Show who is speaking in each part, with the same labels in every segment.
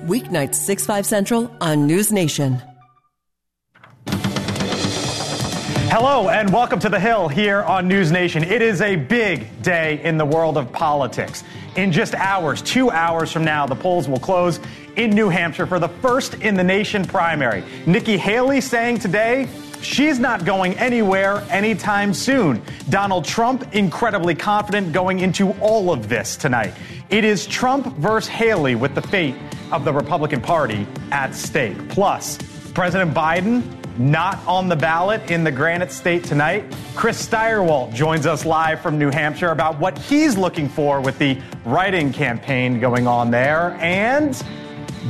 Speaker 1: Weeknights 6, 5 Central on News Nation.
Speaker 2: Hello and welcome to The Hill here on News Nation. It is a big day in the world of politics. In just hours, two hours from now, the polls will close in New Hampshire for the first in the nation primary. Nikki Haley saying today she's not going anywhere anytime soon. Donald Trump incredibly confident going into all of this tonight. It is Trump versus Haley with the fate of the Republican Party at stake. Plus, President Biden not on the ballot in the Granite State tonight. Chris Stirewalt joins us live from New Hampshire about what he's looking for with the write-in campaign going on there. And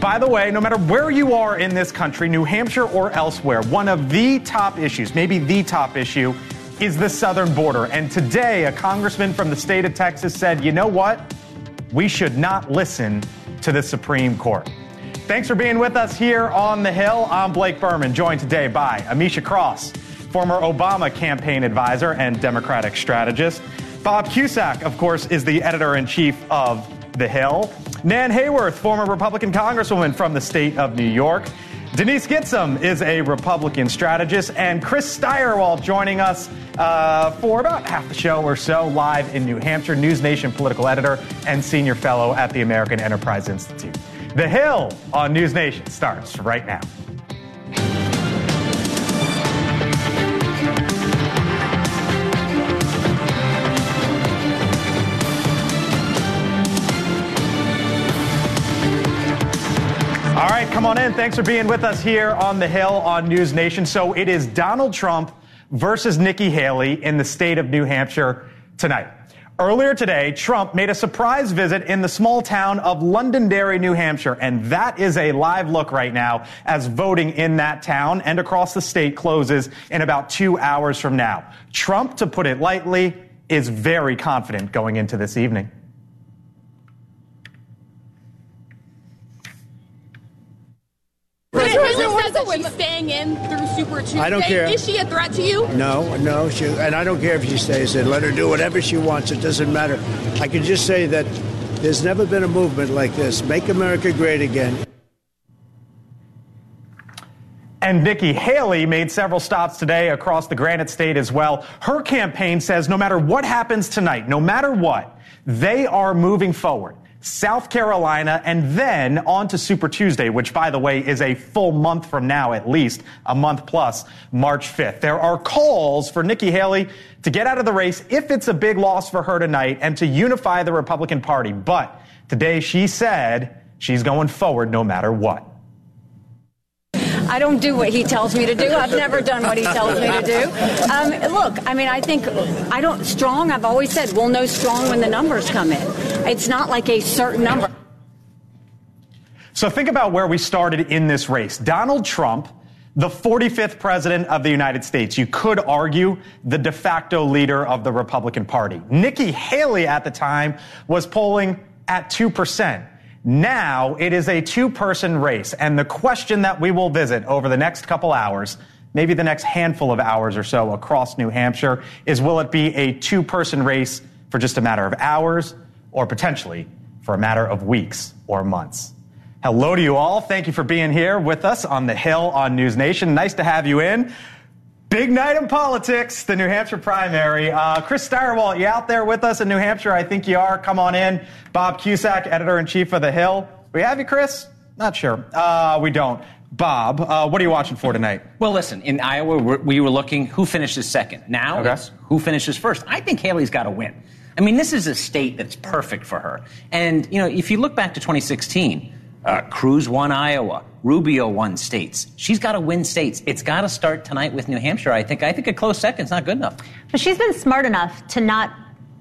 Speaker 2: by the way, no matter where you are in this country, New Hampshire or elsewhere, one of the top issues, maybe the top issue, is the southern border. And today, a congressman from the state of Texas said, you know what? We should not listen to the Supreme Court. Thanks for being with us here on the Hill. I'm Blake Burman, joined today by Amisha Cross, former Obama campaign advisor and Democratic strategist. Bob Cusack, of course, is the editor in chief of The Hill. Nan Hayworth, former Republican congresswoman from the state of New York. Denise Gitsham is a Republican strategist, and Chris Stirewalt joining us uh, for about half the show or so live in New Hampshire, News Nation political editor and senior fellow at the American Enterprise Institute. The Hill on News Nation starts right now. Come on in. Thanks for being with us here on the Hill on News Nation. So it is Donald Trump versus Nikki Haley in the state of New Hampshire tonight. Earlier today, Trump made a surprise visit in the small town of Londonderry, New Hampshire, and that is a live look right now as voting in that town and across the state closes in about two hours from now. Trump, to put it lightly, is very confident going into this evening.
Speaker 3: Haley says that she's staying in through Super Tuesday.
Speaker 4: I don't care.
Speaker 3: Is she a threat to you?
Speaker 4: No, no, she, and I don't care if she stays in. Let her do whatever she wants. It doesn't matter. I can just say that there's never been a movement like this. Make America great again.
Speaker 2: And Nikki Haley made several stops today across the Granite State as well. Her campaign says no matter what happens tonight, no matter what, they are moving forward. South Carolina, and then on to Super Tuesday, which, by the way, is a full month from now, at least a month plus, March 5th. There are calls for Nikki Haley to get out of the race if it's a big loss for her tonight and to unify the Republican Party. But today she said she's going forward no matter what.
Speaker 5: I don't do what he tells me to do. I've never done what he tells me to do. Um, look, I mean, I think I don't strong. I've always said we'll know strong when the numbers come in. It's not like a certain number.
Speaker 2: So think about where we started in this race. Donald Trump, the 45th president of the United States, you could argue the de facto leader of the Republican Party. Nikki Haley at the time was polling at 2%. Now it is a two person race. And the question that we will visit over the next couple hours, maybe the next handful of hours or so across New Hampshire, is will it be a two person race for just a matter of hours or potentially for a matter of weeks or months? Hello to you all. Thank you for being here with us on the Hill on News Nation. Nice to have you in. Big night in politics, the New Hampshire primary. Uh, Chris Stirewalt, you out there with us in New Hampshire? I think you are. Come on in. Bob Cusack, editor in chief of The Hill. We have you, Chris? Not sure. Uh, we don't. Bob, uh, what are you watching for tonight?
Speaker 6: Well, listen, in Iowa, we were looking who finishes second. Now okay. who finishes first. I think Haley's got to win. I mean, this is a state that's perfect for her. And, you know, if you look back to 2016, uh, Cruz won Iowa. Rubio won states. She's got to win states. It's got to start tonight with New Hampshire. I think. I think a close second is not good enough.
Speaker 7: But she's been smart enough to not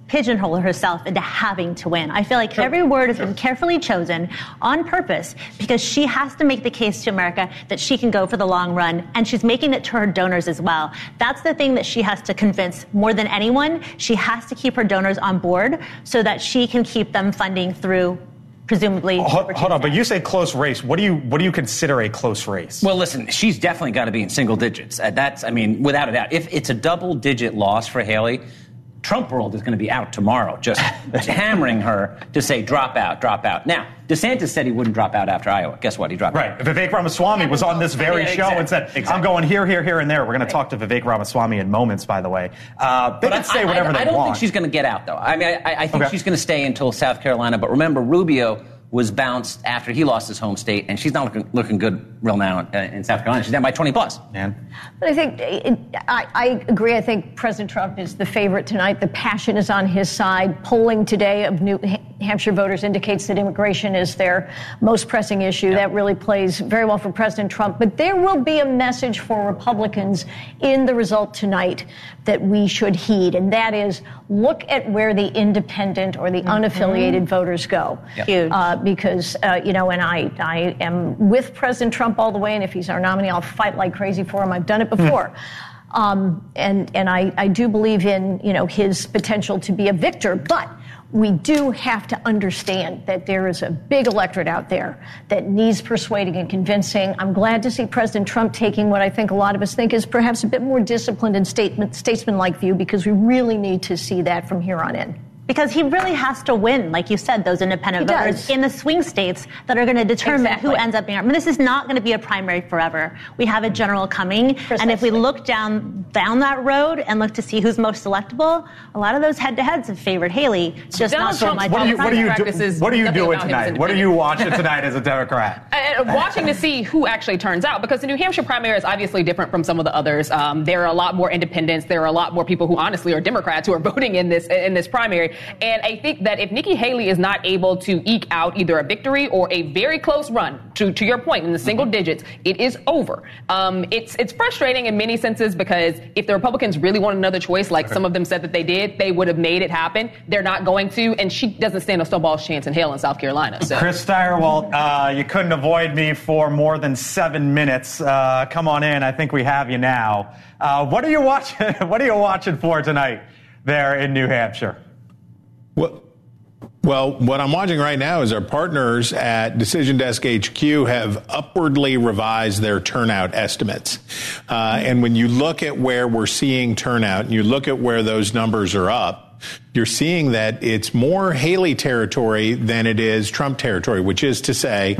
Speaker 7: pigeonhole herself into having to win. I feel like sure. every word has been carefully chosen on purpose because she has to make the case to America that she can go for the long run and she's making it to her donors as well. That's the thing that she has to convince more than anyone. She has to keep her donors on board so that she can keep them funding through presumably.
Speaker 2: Hold, hold on, but you say close race. What do you what do you consider a close race?
Speaker 6: Well, listen, she's definitely got to be in single digits. Uh, that's, I mean, without a doubt. If it's a double digit loss for Haley, Trump world is going to be out tomorrow, just hammering her to say, drop out, drop out. Now, DeSantis said he wouldn't drop out after Iowa. Guess what? He dropped
Speaker 2: right.
Speaker 6: out. Right.
Speaker 2: Vivek Ramaswamy was on this very
Speaker 6: Yeah,
Speaker 2: show and said, I'm going here, here, here, and there. We're going to talk to Vivek Ramaswamy in moments, by the way. Uh, they
Speaker 6: But
Speaker 2: can say whatever
Speaker 6: I, I,
Speaker 2: they
Speaker 6: I don't
Speaker 2: want.
Speaker 6: think she's going to get out, though. I mean, I, I think
Speaker 2: Okay.
Speaker 6: she's going to stay until South Carolina. But remember, Rubio was bounced after he lost his home state, and she's not looking, looking good real now in, in South Carolina. She's down by 20 plus.
Speaker 2: Man.
Speaker 8: But I think it, I, I agree. I think President Trump is the favorite tonight. The passion is on his side. Polling today of New Hampshire voters indicates that immigration is their most pressing issue. That really plays very well for President Trump. But there will be a message for Republicans in the result tonight that we should heed, and that is look at where the independent or the unaffiliated voters go.
Speaker 7: Yeah. Huge.
Speaker 8: Uh, because uh, you know, and I, I am with President Trump all the way, and if he's our nominee, I'll fight like crazy for him. I've done it before. Um, and and I, I do believe in you know his potential to be a victor, but we do have to understand that there is a big electorate out there that needs persuading and convincing. I'm glad to see President Trump taking what I think a lot of us think is perhaps a bit more disciplined and statement, statesman-like view, because we really need to see that from here on in.
Speaker 7: Because he really has to win, like you said, those independent
Speaker 8: He
Speaker 7: voters
Speaker 8: does.
Speaker 7: in the swing states that are going to determine who ends up being. I mean, this is not going to be a primary forever. We have a general coming, and if we look down down that road and look to see who's most electable, a lot of those head-to-heads have favored Haley. It's just
Speaker 3: Donald
Speaker 7: not so much.
Speaker 2: What are you, what are you, do, what are you doing
Speaker 3: about him as
Speaker 2: tonight? What are you watching tonight as a Democrat?
Speaker 3: and watching to see who actually turns out because the New Hampshire primary is obviously different from some of the others. Um, there are a lot more independents. There are a lot more people who honestly are Democrats who are voting in this in this primary. And I think that if Nikki Haley is not able to eke out either a victory or a very close run, to to your point, in the single digits, it is over. Um, it's it's frustrating in many senses because if the Republicans really want another choice, like some of them said that they did, they would have made it happen. They're not going to, and she doesn't stand a snowball's chance in hell in South Carolina. So.
Speaker 2: Chris Stirewalt, uh, you couldn't avoid me for more than seven minutes. Uh, come on in. I think we have you now. Uh, what are you watching? What are you watching for tonight there in New Hampshire?
Speaker 9: Well, what I'm watching right now is our partners at Decision Desk HQ have upwardly revised their turnout estimates. Uh, and when you look at where we're seeing turnout and you look at where those numbers are up, you're seeing that it's more Haley territory than it is Trump territory, which is to say,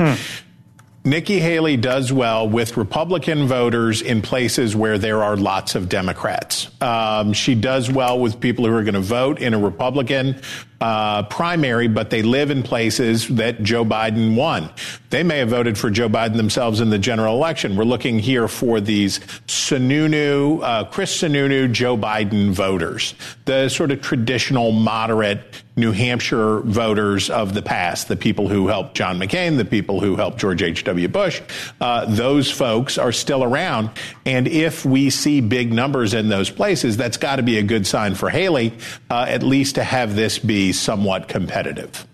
Speaker 9: Nikki Haley does well with Republican voters in places where there are lots of Democrats. Um, she does well with people who are going to vote in a Republican uh, primary, but they live in places that Joe Biden won. They may have voted for Joe Biden themselves in the general election. We're looking here for these Sununu, uh, Chris Sununu, Joe Biden voters, the sort of traditional moderate New Hampshire voters of the past, the people who helped John McCain, the people who helped George H.W. Bush, uh, those folks are still around. And if we see big numbers in those places, that's got to be a good sign for Haley, uh, at least to have this be somewhat competitive.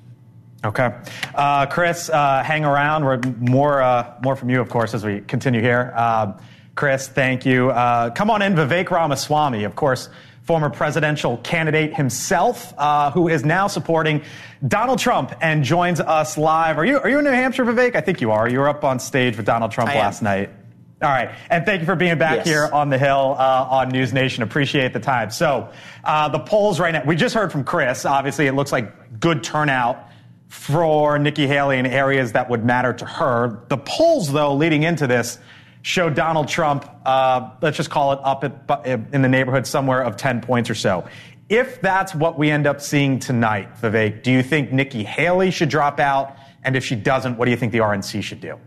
Speaker 2: Okay, uh, Chris, uh, hang around. We're more uh, more from you, of course, as we continue here. Uh, Chris, thank you. Uh, come on in, Vivek Ramaswamy, of course, former presidential candidate himself, uh, who is now supporting Donald Trump and joins us live. Are you are you in New Hampshire, Vivek? I think you are. You were up on stage with Donald Trump
Speaker 10: I am.
Speaker 2: last night. All right, and thank you for being back
Speaker 10: Yes.
Speaker 2: here on the Hill uh, on News Nation. Appreciate the time. So, uh, the polls right now, we just heard from Chris. Obviously, it looks like good turnout for Nikki Haley in areas that would matter to her. The polls, though, leading into this, show Donald Trump, uh, let's just call it up at, in the neighborhood somewhere of 10 points or so. If that's what we end up seeing tonight, Vivek, do you think Nikki Haley should drop out? And if she doesn't, what do you think the RNC should do?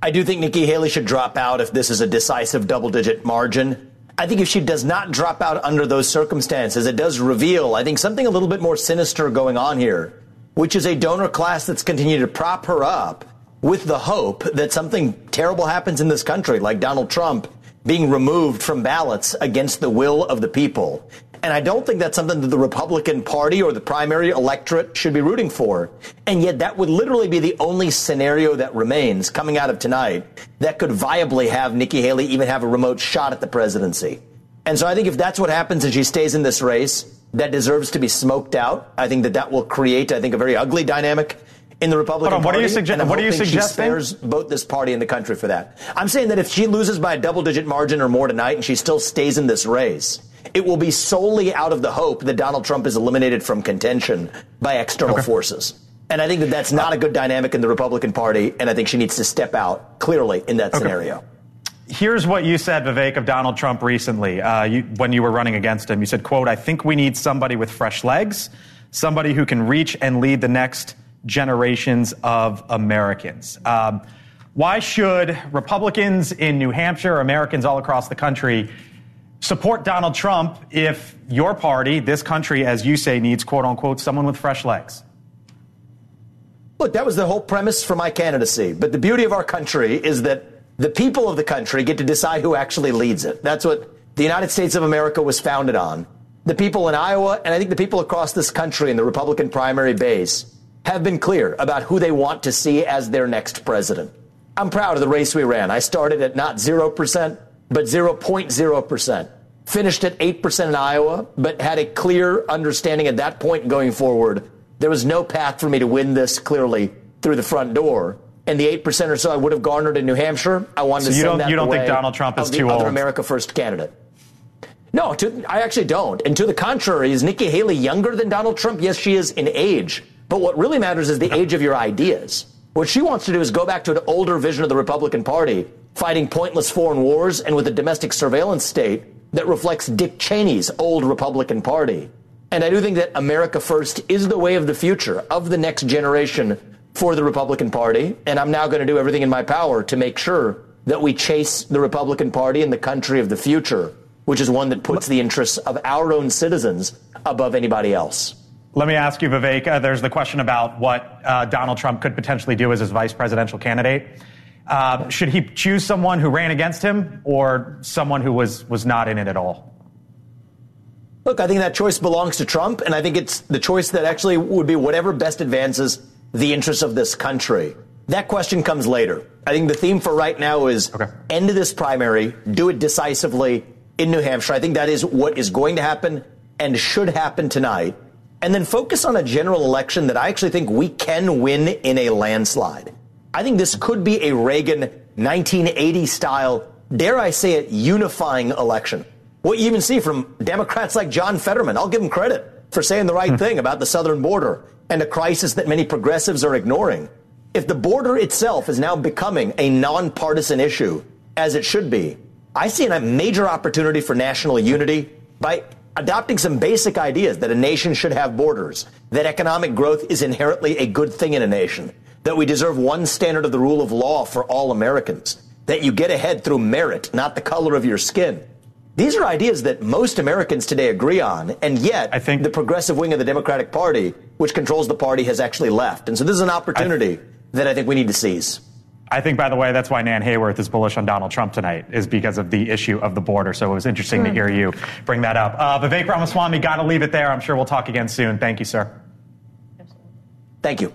Speaker 10: I do think Nikki Haley should drop out if this is a decisive double digit margin. I think if she does not drop out under those circumstances, it does reveal, I think, something a little bit more sinister going on here, which is a donor class that's continued to prop her up with the hope that something terrible happens in this country, like Donald Trump being removed from ballots against the will of the people. And I don't think that's something that the Republican Party or the primary electorate should be rooting for. And yet that would literally be the only scenario that remains coming out of tonight that could viably have Nikki Haley even have a remote shot at the presidency. And so I think if that's what happens and she stays in this race, that deserves to be smoked out. I think that that will create, I think, a very ugly dynamic in the Republican
Speaker 2: on, what are you sugge- what are you suggesting?
Speaker 10: She spares both this party and the country for that. I'm saying that if she loses by a double digit margin or more tonight and she still stays in this race, it will be solely out of the hope that Donald Trump is eliminated from contention by external okay. forces. And I think that that's not a good dynamic in the Republican Party, and I think she needs to step out clearly in that okay. scenario.
Speaker 2: Here's what you said, Vivek, of Donald Trump recently uh, you, when you were running against him. You said, "quote I think we need somebody with fresh legs, somebody who can reach and lead the next generations of Americans." Um, why should Republicans in New Hampshire, Americans all across the country, support Donald Trump if your party, this country, as you say, needs "quote unquote" someone with fresh legs?
Speaker 10: Look, that was the whole premise for my candidacy. But the beauty of our country is that the people of the country get to decide who actually leads it. That's what the United States of America was founded on. The people in Iowa, and I think the people across this country in the Republican primary base, have been clear about who they want to see as their next president. I'm proud of the race we ran. I started at not 0%, but 0.0%. Finished at 8% in Iowa, but had a clear understanding at that point going forward. There was no path for me to win this clearly through the front door and the eight percent or so I would have garnered in New Hampshire, I wanted so to
Speaker 2: you
Speaker 10: send
Speaker 2: don't,
Speaker 10: that
Speaker 2: You don't think Donald Trump is
Speaker 10: the
Speaker 2: too
Speaker 10: other
Speaker 2: old?
Speaker 10: America First candidate. No, to, I actually don't. And to the contrary, is Nikki Haley younger than Donald Trump? Yes, she is in age. But what really matters is the age of your ideas. What she wants to do is go back to an older vision of the Republican Party, fighting pointless foreign wars and with a domestic surveillance state that reflects Dick Cheney's old Republican Party. And I do think that America First is the way of the future, of the next generation for the Republican Party, and I'm now going to do everything in my power to make sure that we chase the Republican Party and the country of the future, which is one that puts the interests of our own citizens above anybody else.
Speaker 2: Let me ask you, Vivek. Uh, there's the question about what uh, Donald Trump could potentially do as his vice presidential candidate. Uh, should he choose someone who ran against him or someone who was, was not in it at all?
Speaker 10: Look, I think that choice belongs to Trump, and I think it's the choice that actually would be whatever best advances the interests of this country? That question comes later. I think the theme for right now is okay. end this primary, do it decisively in New Hampshire. I think that is what is going to happen and should happen tonight. And then focus on a general election that I actually think we can win in a landslide. I think this could be a Reagan 1980 style, dare I say it, unifying election. What you even see from Democrats like John Fetterman, I'll give him credit for saying the right hmm. thing about the southern border and a crisis that many progressives are ignoring. If the border itself is now becoming a nonpartisan issue, as it should be, I see a major opportunity for national unity by adopting some basic ideas that a nation should have borders, that economic growth is inherently a good thing in a nation, that we deserve one standard of the rule of law for all Americans, that you get ahead through merit, not the color of your skin. These are ideas that most Americans today agree on, and yet I think the progressive wing of the Democratic Party, which controls the party, has actually left. And so this is an opportunity I, that I think we need to seize.
Speaker 2: I think, by the way, that's why Nan Hayworth is bullish on Donald Trump tonight, is because of the issue of the border. So it was interesting to hmm. hear you bring that up. Uh, Vivek Ramaswamy, got to leave it there. I'm sure we'll talk again soon. Thank you, sir.
Speaker 10: Thank you.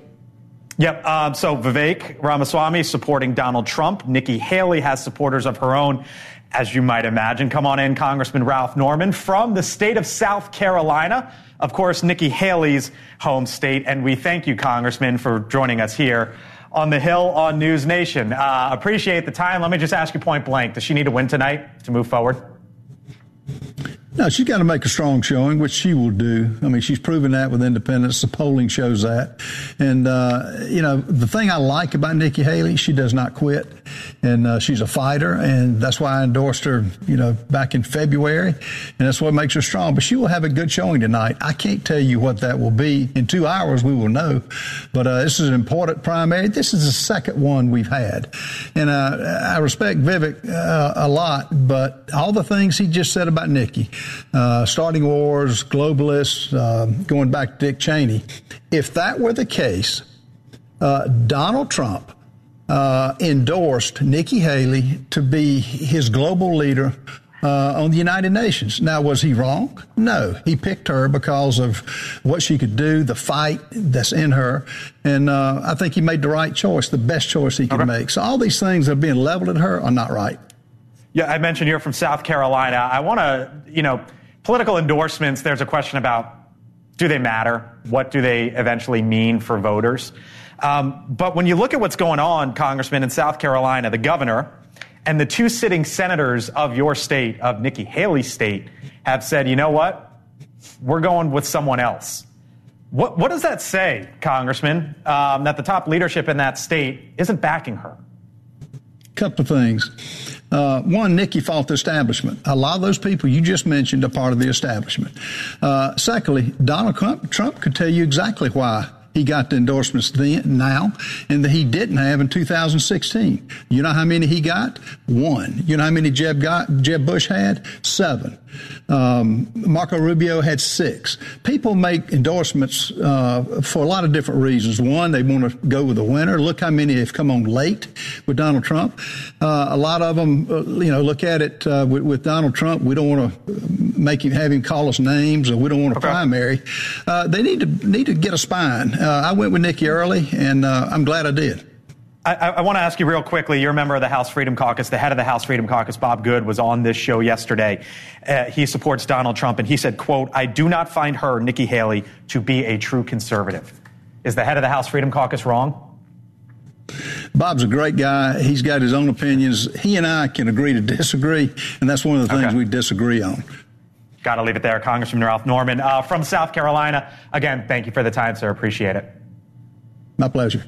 Speaker 2: Yep. Um, so Vivek Ramaswamy supporting Donald Trump. Nikki Haley has supporters of her own as you might imagine. Come on in, Congressman Ralph Norman from the state of South Carolina. Of course, Nikki Haley's home state. And we thank you, Congressman, for joining us here on the Hill on News Nation. Uh, appreciate the time. Let me just ask you point blank does she need to win tonight to move forward?
Speaker 11: No, she's got to make a strong showing, which she will do. I mean, she's proven that with independence. The polling shows that. And, uh, you know, the thing I like about Nikki Haley, she does not quit. And uh, she's a fighter. And that's why I endorsed her, you know, back in February. And that's what makes her strong. But she will have a good showing tonight. I can't tell you what that will be. In two hours, we will know. But uh, this is an important primary. This is the second one we've had. And uh, I respect Vivek uh, a lot, but all the things he just said about Nikki, uh, starting wars, globalists, uh, going back to Dick Cheney. If that were the case, uh, Donald Trump uh, endorsed Nikki Haley to be his global leader uh, on the United Nations. Now, was he wrong? No. He picked her because of what she could do, the fight that's in her. And uh, I think he made the right choice, the best choice he could okay. make. So all these things that are being leveled at her are not right.
Speaker 2: Yeah, I mentioned you're from South Carolina. I want to, you know, political endorsements, there's a question about do they matter? What do they eventually mean for voters? Um, but when you look at what's going on, Congressman, in South Carolina, the governor And the two sitting senators of your state, of Nikki Haley's state, have said, you know what? We're going with someone else. What, what does that say, Congressman, um, that the top leadership in that state isn't backing her?
Speaker 11: Couple of things. Uh, one, Nikki fought the establishment. A lot of those people you just mentioned are part of the establishment. Uh, secondly, Donald Trump, Trump could tell you exactly why he got the endorsements then, now, and that he didn't have in 2016. You know how many he got? One. You know how many Jeb got? Jeb Bush had seven. Um, Marco Rubio had six. People make endorsements uh, for a lot of different reasons. One, they want to go with the winner. Look how many have come on late with Donald Trump. Uh, a lot of them, uh, you know, look at it uh, with, with, Donald Trump. We don't want to make him have him call us names, or we don't want a okay. primary. Uh, they need to need to get a spine. Uh, I went with Nikki early, and I'm glad I did.
Speaker 2: I, I want to ask you real quickly. You're a member of the House Freedom Caucus. The head of the House Freedom Caucus, Bob Good, was on this show yesterday. Uh, he supports Donald Trump, and he said, "quote I do not find her, Nikki Haley, to be a true conservative." Is the head of the House Freedom Caucus wrong?
Speaker 11: Bob's a great guy. He's got his own opinions. He and I can agree to disagree, and that's one of the things okay. we disagree on.
Speaker 2: Got to leave it there. Congressman Ralph Norman uh, from South Carolina. Again, thank you for the time, sir. Appreciate it.
Speaker 11: My pleasure.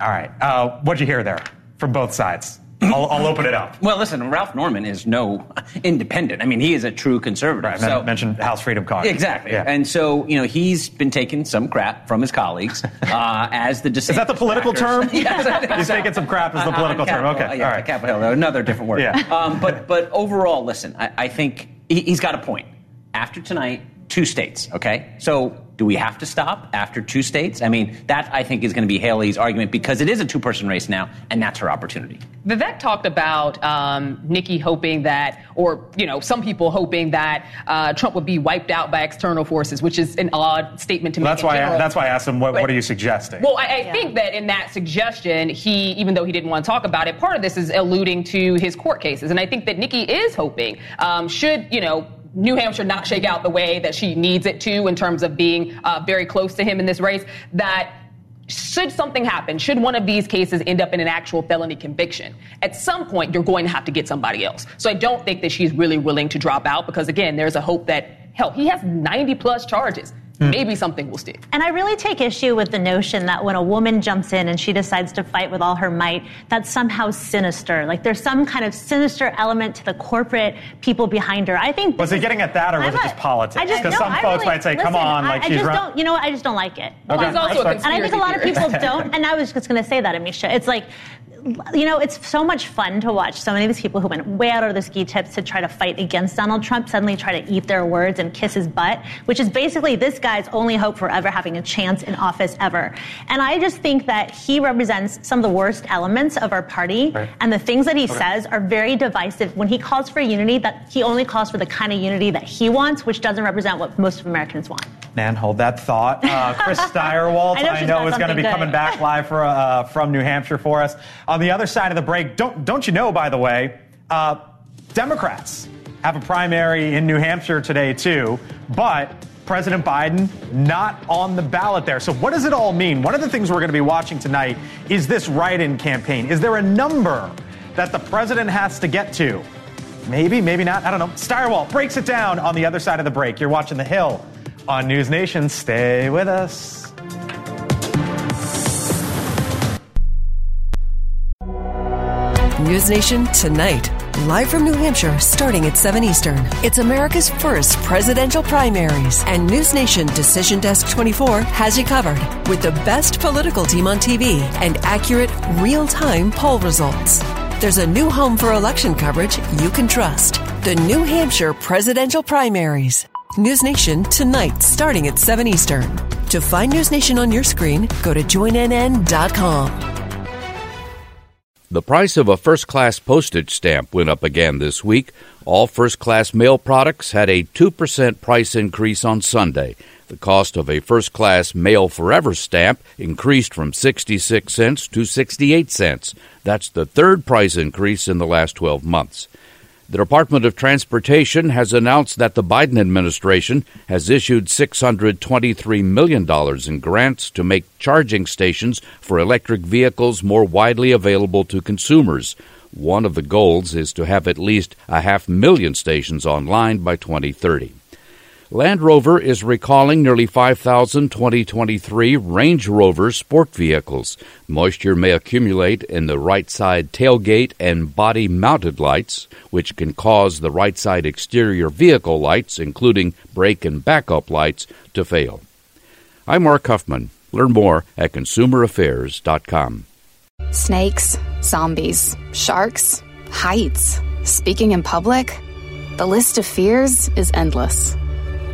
Speaker 2: All right. Uh, what'd you hear there from both sides? I'll, I'll, open it up.
Speaker 6: Well, listen, Ralph Norman is no independent. I mean, he is a true conservative.
Speaker 2: Right, so, mentioned House Freedom Caucus.
Speaker 6: Exactly. Yeah. And so, you know, he's been taking some crap from his colleagues uh, as the DeSantis
Speaker 2: Is that the political
Speaker 6: backers.
Speaker 2: term? yes, he's so. taking some crap as the political term. okay.
Speaker 6: Yeah,
Speaker 2: All right.
Speaker 6: Capitol Hill, another different word. Yeah. Um, but, but overall, listen, I, I think he, he's got a point. After tonight, two states, okay? So do we have to stop after two states? I mean, that I think is going to be Haley's argument because it is a two person race now, and that's her opportunity.
Speaker 3: Vivek talked about um, Nikki hoping that, or, you know, some people hoping that uh, Trump would be wiped out by external forces, which is an odd statement to
Speaker 2: well,
Speaker 3: make.
Speaker 2: That's why,
Speaker 3: I,
Speaker 2: that's why I asked him, what, but, what are you suggesting?
Speaker 3: Well, I, I yeah. think that in that suggestion, he, even though he didn't want to talk about it, part of this is alluding to his court cases. And I think that Nikki is hoping, um, should, you know, New Hampshire not shake out the way that she needs it to in terms of being uh, very close to him in this race, that should something happen, should one of these cases end up in an actual felony conviction, at some point you're going to have to get somebody else. So I don't think that she's really willing to drop out because, again, there's a hope that, hell, he has 90 plus charges. Mm. Maybe something will stick.
Speaker 7: And I really take issue with the notion that when a woman jumps in and she decides to fight with all her might, that's somehow sinister. Like there's some kind of sinister element to the corporate people behind her. I think.
Speaker 2: Was it getting at that, or was I'm it just politics? Because no, some I folks really, might say, "Come on, like
Speaker 7: I,
Speaker 2: she's."
Speaker 7: I just don't. You know what? I just don't like it.
Speaker 3: Okay. Well, also and
Speaker 7: I think a lot of people don't. And I was just going to say that, Amisha. It's like you know, it's so much fun to watch so many of these people who went way out of their ski tips to try to fight against Donald Trump suddenly try to eat their words and kiss his butt, which is basically this guy's only hope for ever having a chance in office ever. And I just think that he represents some of the worst elements of our party, right. and the things that he okay. says are very divisive. When he calls for unity, that he only calls for the kind of unity that he wants, which doesn't represent what most of Americans want.
Speaker 2: Man, hold that thought. Uh, Chris Stirewalt, I know, I know is going to be good. coming back live for, uh, from New Hampshire for us. On the other side of the break, don't, don't you know, by the way, uh, Democrats have a primary in New Hampshire today, too, but President Biden not on the ballot there. So, what does it all mean? One of the things we're going to be watching tonight is this write in campaign. Is there a number that the president has to get to? Maybe, maybe not. I don't know. Stirewalt breaks it down on the other side of the break. You're watching The Hill on News Nation. Stay with us.
Speaker 1: News Nation tonight. Live from New Hampshire, starting at 7 Eastern. It's America's first presidential primaries, and News Nation Decision Desk 24 has you covered with the best political team on TV and accurate, real time poll results. There's a new home for election coverage you can trust. The New Hampshire presidential primaries. News Nation tonight, starting at 7 Eastern. To find News Nation on your screen, go to joinnn.com.
Speaker 12: The price of a first class postage stamp went up again this week. All first class mail products had a 2% price increase on Sunday. The cost of a first class Mail Forever stamp increased from 66 cents to 68 cents. That's the third price increase in the last 12 months. The Department of Transportation has announced that the Biden administration has issued $623 million in grants to make charging stations for electric vehicles more widely available to consumers. One of the goals is to have at least a half million stations online by 2030. Land Rover is recalling nearly 5,000 2023 Range Rover sport vehicles. Moisture may accumulate in the right side tailgate and body mounted lights, which can cause the right side exterior vehicle lights, including brake and backup lights, to fail. I'm Mark Huffman. Learn more at consumeraffairs.com.
Speaker 13: Snakes, zombies, sharks, heights, speaking in public. The list of fears is endless.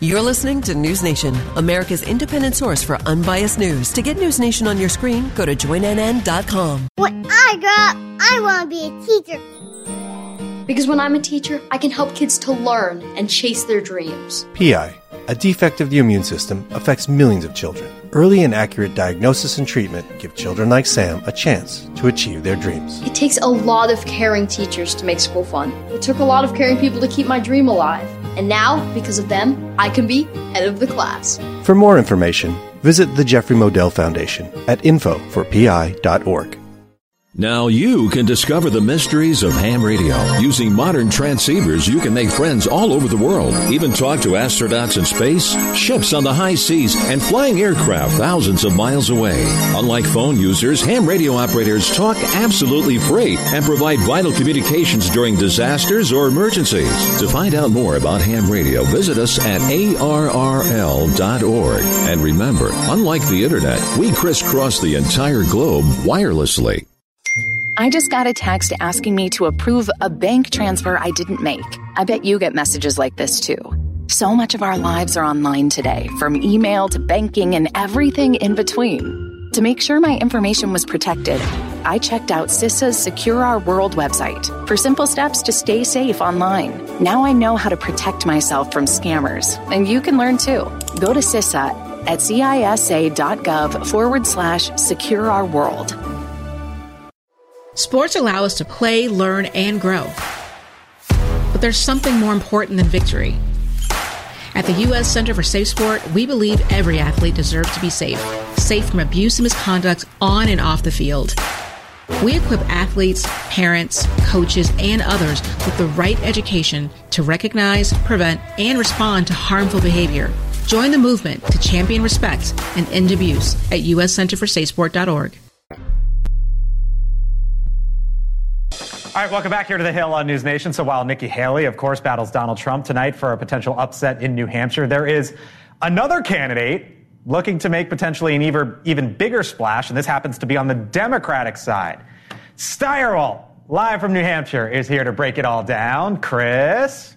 Speaker 1: You're listening to News Nation, America's independent source for unbiased news. To get News Nation on your screen, go to joinnn.com.
Speaker 14: When I grow up, I want to be a teacher.
Speaker 15: Because when I'm a teacher, I can help kids to learn and chase their dreams.
Speaker 16: PI, a defect of the immune system, affects millions of children. Early and accurate diagnosis and treatment give children like Sam a chance to achieve their dreams.
Speaker 15: It takes a lot of caring teachers to make school fun. It took a lot of caring people to keep my dream alive. And now, because of them, I can be head of the class.
Speaker 16: For more information, visit the Jeffrey Modell Foundation at info4pi.org.
Speaker 17: Now you can discover the mysteries of ham radio. Using modern transceivers, you can make friends all over the world. Even talk to astronauts in space, ships on the high seas, and flying aircraft thousands of miles away. Unlike phone users, ham radio operators talk absolutely free and provide vital communications during disasters or emergencies. To find out more about ham radio, visit us at arrl.org. And remember, unlike the internet, we crisscross the entire globe wirelessly.
Speaker 18: I just got a text asking me to approve a bank transfer I didn't make. I bet you get messages like this too. So much of our lives are online today, from email to banking and everything in between. To make sure my information was protected, I checked out CISA's Secure Our World website for simple steps to stay safe online. Now I know how to protect myself from scammers, and you can learn too. Go to CISA at cisa.gov forward slash secure our world.
Speaker 19: Sports allow us to play, learn, and grow. But there's something more important than victory. At the U.S. Center for Safe Sport, we believe every athlete deserves to be safe, safe from abuse and misconduct on and off the field. We equip athletes, parents, coaches, and others with the right education to recognize, prevent, and respond to harmful behavior. Join the movement to champion respect and end abuse at uscenterforsafesport.org.
Speaker 2: All right, welcome back here to the Hill on News Nation. So while Nikki Haley, of course, battles Donald Trump tonight for a potential upset in New Hampshire, there is another candidate looking to make potentially an even, even bigger splash, and this happens to be on the Democratic side. Stirewalt, live from New Hampshire, is here to break it all down. Chris?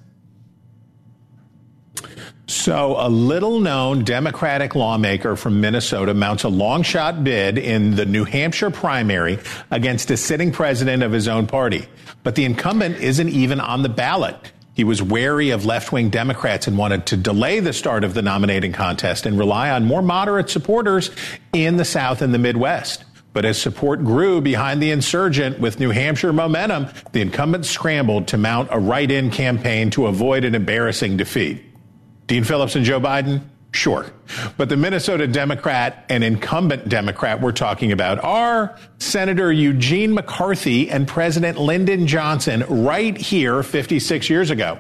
Speaker 9: So, a little known Democratic lawmaker from Minnesota mounts a long shot bid in the New Hampshire primary against a sitting president of his own party. But the incumbent isn't even on the ballot. He was wary of left wing Democrats and wanted to delay the start of the nominating contest and rely on more moderate supporters in the South and the Midwest. But as support grew behind the insurgent with New Hampshire momentum, the incumbent scrambled to mount a write in campaign to avoid an embarrassing defeat. Dean Phillips and Joe Biden? Sure. But the Minnesota Democrat and incumbent Democrat we're talking about are Senator Eugene McCarthy and President Lyndon Johnson right here 56 years ago.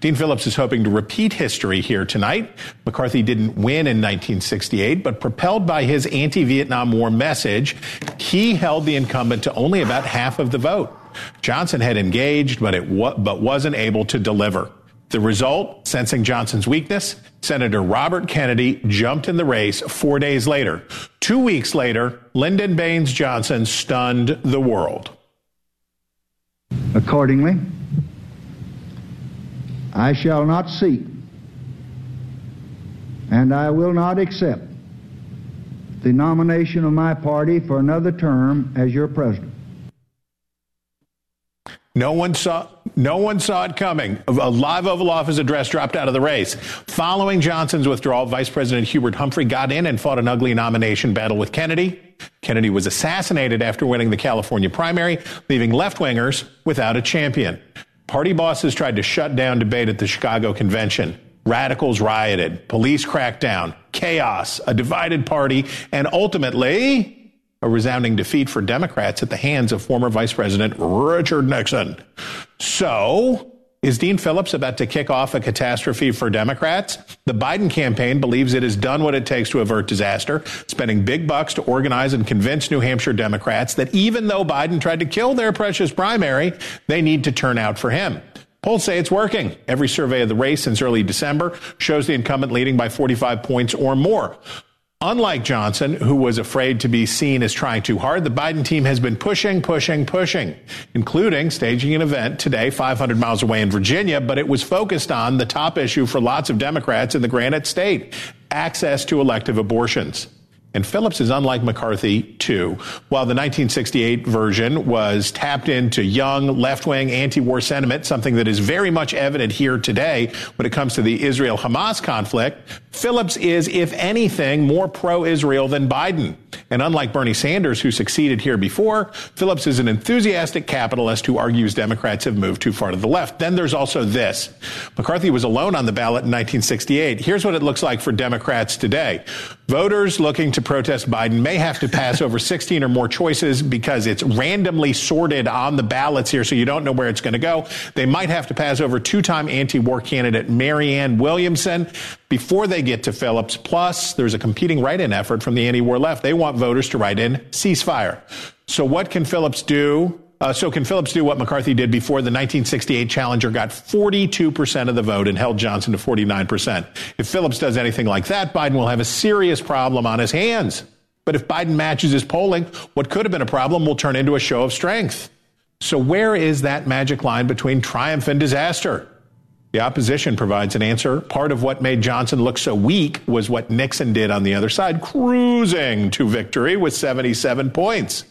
Speaker 9: Dean Phillips is hoping to repeat history here tonight. McCarthy didn't win in 1968, but propelled by his anti Vietnam War message, he held the incumbent to only about half of the vote. Johnson had engaged, but, it wa- but wasn't able to deliver. The result, sensing Johnson's weakness, Senator Robert Kennedy jumped in the race four days later. Two weeks later, Lyndon Baines Johnson stunned the world.
Speaker 20: Accordingly, I shall not seek and I will not accept the nomination of my party for another term as your president.
Speaker 9: No one saw No one saw it coming. A live Oval Office address dropped out of the race. Following Johnson's withdrawal, Vice President Hubert Humphrey got in and fought an ugly nomination battle with Kennedy. Kennedy was assassinated after winning the California primary, leaving left wingers without a champion. Party bosses tried to shut down debate at the Chicago convention. Radicals rioted, police cracked down, chaos, a divided party, and ultimately a resounding defeat for Democrats at the hands of former Vice President Richard Nixon. So, is Dean Phillips about to kick off a catastrophe for Democrats? The Biden campaign believes it has done what it takes to avert disaster, spending big bucks to organize and convince New Hampshire Democrats that even though Biden tried to kill their precious primary, they need to turn out for him. Polls say it's working. Every survey of the race since early December shows the incumbent leading by 45 points or more. Unlike Johnson, who was afraid to be seen as trying too hard, the Biden team has been pushing, pushing, pushing, including staging an event today 500 miles away in Virginia, but it was focused on the top issue for lots of Democrats in the Granite State access to elective abortions. And Phillips is unlike McCarthy, too. While the 1968 version was tapped into young, left wing, anti war sentiment, something that is very much evident here today when it comes to the Israel Hamas conflict, Phillips is, if anything, more pro Israel than Biden. And unlike Bernie Sanders, who succeeded here before, Phillips is an enthusiastic capitalist who argues Democrats have moved too far to the left. Then there's also this McCarthy was alone on the ballot in 1968. Here's what it looks like for Democrats today. Voters looking to protest Biden may have to pass over 16 or more choices because it's randomly sorted on the ballots here, so you don't know where it's going to go. They might have to pass over two time anti war candidate Marianne Williamson before they get to Phillips. Plus, there's a competing write in effort from the anti war left. They want voters to write in ceasefire. So, what can Phillips do? Uh, so, can Phillips do what McCarthy did before the 1968 challenger got 42% of the vote and held Johnson to 49%? If Phillips does anything like that, Biden will have a serious problem on his hands. But if Biden matches his polling, what could have been a problem will turn into a show of strength. So, where is that magic line between triumph and disaster? The opposition provides an answer. Part of what made Johnson look so weak was what Nixon did on the other side, cruising to victory with 77 points.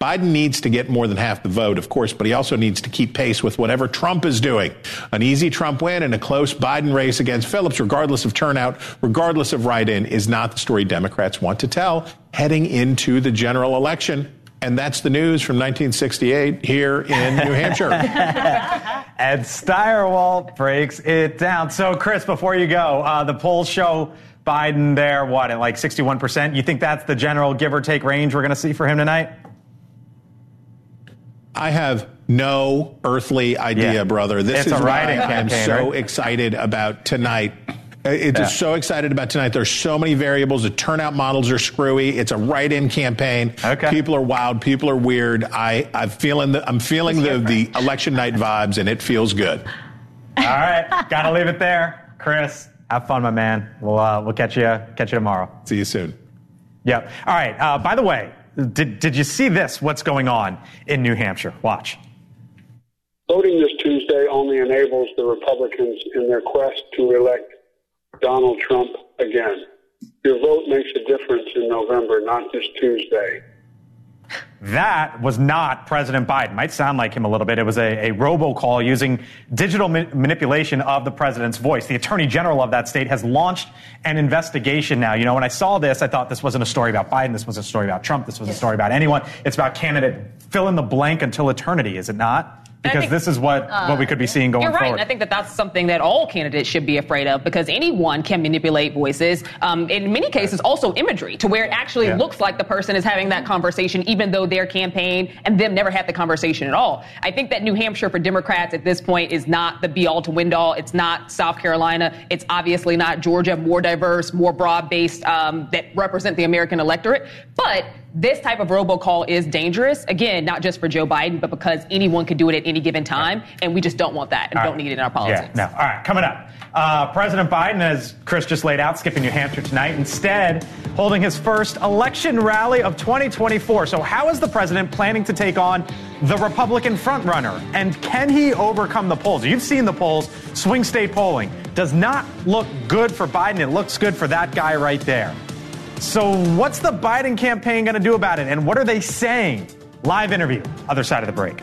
Speaker 9: Biden needs to get more than half the vote, of course, but he also needs to keep pace with whatever Trump is doing. An easy Trump win and a close Biden race against Phillips, regardless of turnout, regardless of write in, is not the story Democrats want to tell heading into the general election. And that's the news from 1968 here in New Hampshire.
Speaker 2: Ed Stirewalt breaks it down. So, Chris, before you go, uh, the polls show Biden there, what, at like 61%? You think that's the general give or take range we're going to see for him tonight?
Speaker 9: I have no earthly idea, yeah. brother. This
Speaker 2: it's
Speaker 9: is
Speaker 2: a write-in campaign.
Speaker 9: I am
Speaker 2: campaign,
Speaker 9: so
Speaker 2: right?
Speaker 9: excited about tonight. It's yeah. so excited about tonight. There's so many variables. The turnout models are screwy. It's a write-in campaign.
Speaker 2: Okay.
Speaker 9: People are wild. People are weird. I, I'm feeling the I'm feeling the, the election night vibes, and it feels good.
Speaker 2: All right, gotta leave it there, Chris. Have fun, my man. We'll uh, we'll catch you catch you tomorrow.
Speaker 9: See you soon.
Speaker 2: Yep. All right. Uh, by the way, did did you see this? What's going on in New Hampshire? Watch.
Speaker 21: Voting this Tuesday only enables the Republicans in their quest to elect Donald Trump again. Your vote makes a difference in November, not just Tuesday.
Speaker 2: That was not President Biden. Might sound like him a little bit. It was a, a robocall using digital ma- manipulation of the president's voice. The attorney general of that state has launched an investigation now. You know, when I saw this, I thought this wasn't a story about Biden. This was a story about Trump. This was a story about anyone. It's about candidate fill in the blank until eternity, is it not? Because
Speaker 3: think,
Speaker 2: this is what, uh, what we could be seeing going
Speaker 3: you're right.
Speaker 2: forward.
Speaker 3: I think that that's something that all candidates should be afraid of because anyone can manipulate voices. Um, in many cases, also imagery to where it actually yeah. looks like the person is having that conversation, even though their campaign and them never had the conversation at all. I think that New Hampshire for Democrats at this point is not the be all to win all. It's not South Carolina. It's obviously not Georgia, more diverse, more broad based um, that represent the American electorate. But this type of robocall is dangerous. Again, not just for Joe Biden, but because anyone could do it at any given time, and we just don't want that and All don't right. need it in our politics.
Speaker 2: Yeah, no. All right, coming up. Uh, President Biden, as Chris just laid out, skipping New Hampshire tonight, instead holding his first election rally of 2024. So, how is the president planning to take on the Republican frontrunner? And can he overcome the polls? You've seen the polls, swing state polling does not look good for Biden. It looks good for that guy right there. So, what's the Biden campaign going to do about it? And what are they saying? Live interview, other side of the break.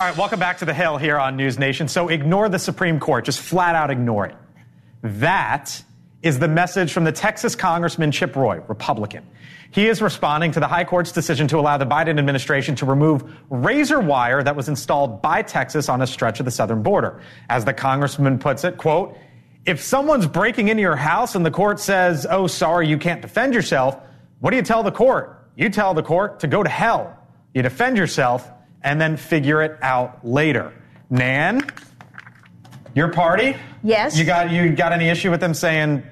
Speaker 2: All right, welcome back to the Hill here on News Nation. So ignore the Supreme Court, just flat out ignore it. That is the message from the Texas Congressman Chip Roy, Republican. He is responding to the High Court's decision to allow the Biden administration to remove razor wire that was installed by Texas on a stretch of the southern border. As the congressman puts it, quote, if someone's breaking into your house and the court says, oh, sorry, you can't defend yourself, what do you tell the court? You tell the court to go to hell. You defend yourself and then figure it out later. Nan, your party?
Speaker 8: Yes.
Speaker 2: You got you got any issue with them saying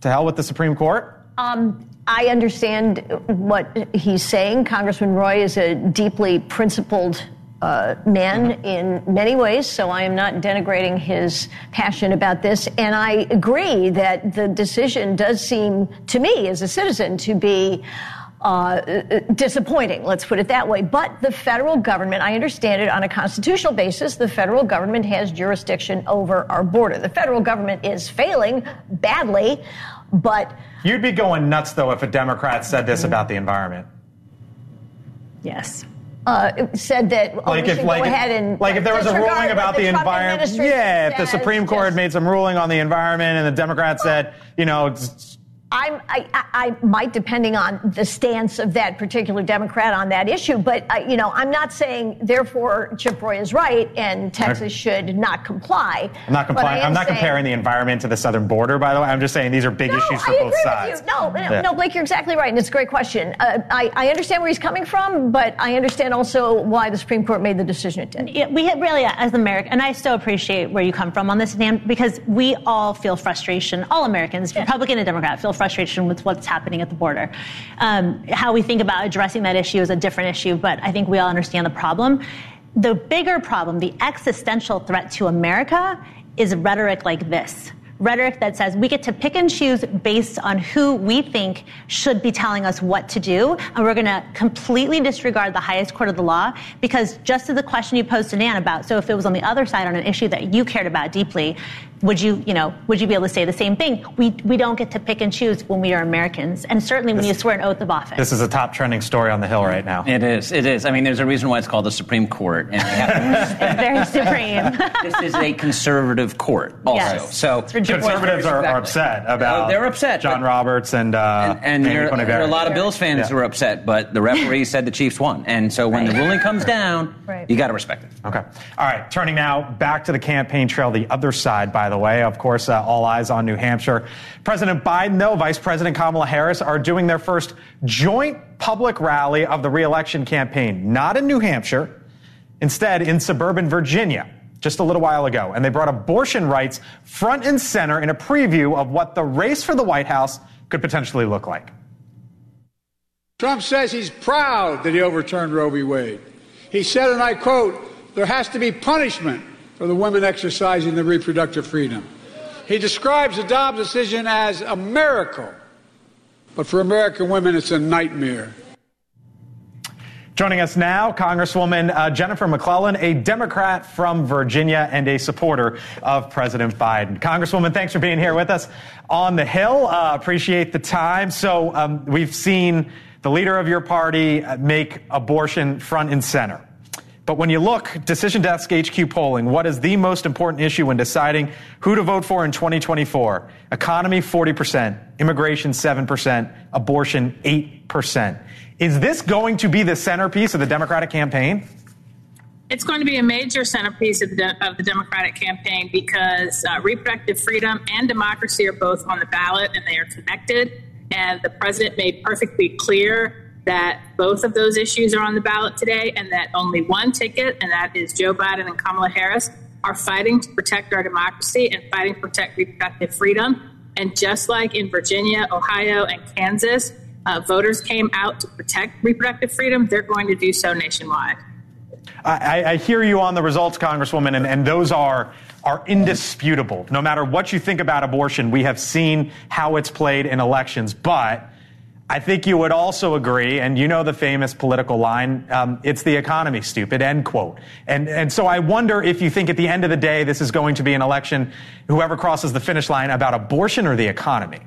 Speaker 2: to hell with the Supreme Court?
Speaker 8: Um, I understand what he's saying. Congressman Roy is a deeply principled uh, man
Speaker 2: Mm-hmm.
Speaker 8: in many ways, so I am not denigrating his passion about this. And I agree that the decision does seem to me, as a citizen, to be. Uh, disappointing, let's put it that way. But the federal government, I understand it on a constitutional basis, the federal government has jurisdiction over our border. The federal government is failing badly, but
Speaker 2: You'd be going nuts though if a Democrat said this about the environment.
Speaker 8: Yes. Uh, said that
Speaker 2: Like if like
Speaker 8: go
Speaker 2: if,
Speaker 8: ahead and
Speaker 2: like if there was a ruling about the,
Speaker 8: Trump
Speaker 2: environment, yeah. If the Supreme Court had made some ruling on the environment and the Democrat said, you know, it's-
Speaker 8: I'm, I, I, I might, depending on the stance of that particular Democrat on that issue, but uh, you know, I'm not saying therefore Chip Roy is right and Texas should not comply.
Speaker 2: I'm not complying. I'm not
Speaker 8: saying-
Speaker 2: comparing the environment to the southern border. By the way, I'm just saying these are big issues for
Speaker 8: I
Speaker 2: both
Speaker 8: agree
Speaker 2: sides.
Speaker 8: with you. No, no,
Speaker 2: Yeah.
Speaker 8: no, Blake, you're exactly right, and it's a great question. Uh, I, I understand where he's coming from, but I understand also why the Supreme Court made the decision it did.
Speaker 7: Yeah, we have really, as American, and I still appreciate where you come from on this, Dan, because we all feel frustration. All Americans, Republican and Democrat, feel frustration with what's happening at the border. Um, how we think about addressing that issue is a different issue, but I think we all understand the problem. The bigger problem, the existential threat to America, is rhetoric like this. Rhetoric that says we get to pick and choose based on who we think should be telling us what to do, and we're going to completely disregard the highest court of the law because just to the question you posed to Nan about, so if it was on the other side on an issue that you cared about deeply, would you, you know, would you be able to say the same thing? We we don't get to pick and choose when we are Americans, and certainly when you swear an oath of office.
Speaker 2: This is a top trending story on the Hill right now.
Speaker 6: It is. It is. I mean, there's a reason why it's called the Supreme Court, and they have
Speaker 7: It's very supreme.
Speaker 6: this is a conservative court, also.
Speaker 7: Yes.
Speaker 6: So
Speaker 2: Conservatives are, are upset about
Speaker 6: Uh, they're upset,
Speaker 2: John Roberts and uh,
Speaker 6: and
Speaker 2: Amy
Speaker 6: there, there are a lot of Bills fans
Speaker 2: Yeah.
Speaker 6: who are upset, but the referee said the Chiefs won, and so when the ruling comes down,
Speaker 2: Right.
Speaker 6: you got to respect it.
Speaker 2: Okay. All right. Turning now back to the campaign trail, the other side, by the way. Of course, uh, all eyes on New Hampshire. President Biden, though, Vice President Kamala Harris are doing their first joint public rally of the reelection campaign, not in New Hampshire, instead in suburban Virginia. Just a little while ago. And they brought abortion rights front and center in a preview of what the race for the White House could potentially look like.
Speaker 22: Trump says he's proud that he overturned Roe v. Wade. He said, and I quote, there has to be punishment for the women exercising their reproductive freedom. He describes the Dobbs decision as a miracle, but for American women, it's a nightmare.
Speaker 2: Joining us now, Congresswoman uh, Jennifer McClellan, a Democrat from Virginia and a supporter of President Biden. Congresswoman, thanks for being here with us on the Hill. Uh, appreciate the time. So, um, we've seen the leader of your party uh, make abortion front and center. But when you look, Decision Desk HQ polling, what is the most important issue when deciding who to vote for in 2024? Economy, 40%, immigration, 7%, abortion, 8%. Is this going to be the centerpiece of the Democratic campaign?
Speaker 23: It's going to be a major centerpiece of the, of the Democratic campaign because uh, reproductive freedom and democracy are both on the ballot and they are connected. And the president made perfectly clear that both of those issues are on the ballot today and that only one ticket, and that is Joe Biden and Kamala Harris, are fighting to protect our democracy and fighting to protect reproductive freedom. And just like in Virginia, Ohio, and Kansas, uh, voters came out to protect reproductive freedom, they're going to do so nationwide.
Speaker 2: I, I hear you on the results, Congresswoman, and, and those are are indisputable. No matter what you think about abortion, we have seen how it's played in elections. But I think you would also agree, and you know the famous political line, um, it's the economy, stupid, end quote. And, and so I wonder if you think at the end of the day this is going to be an election, whoever crosses the finish line, about abortion or the economy?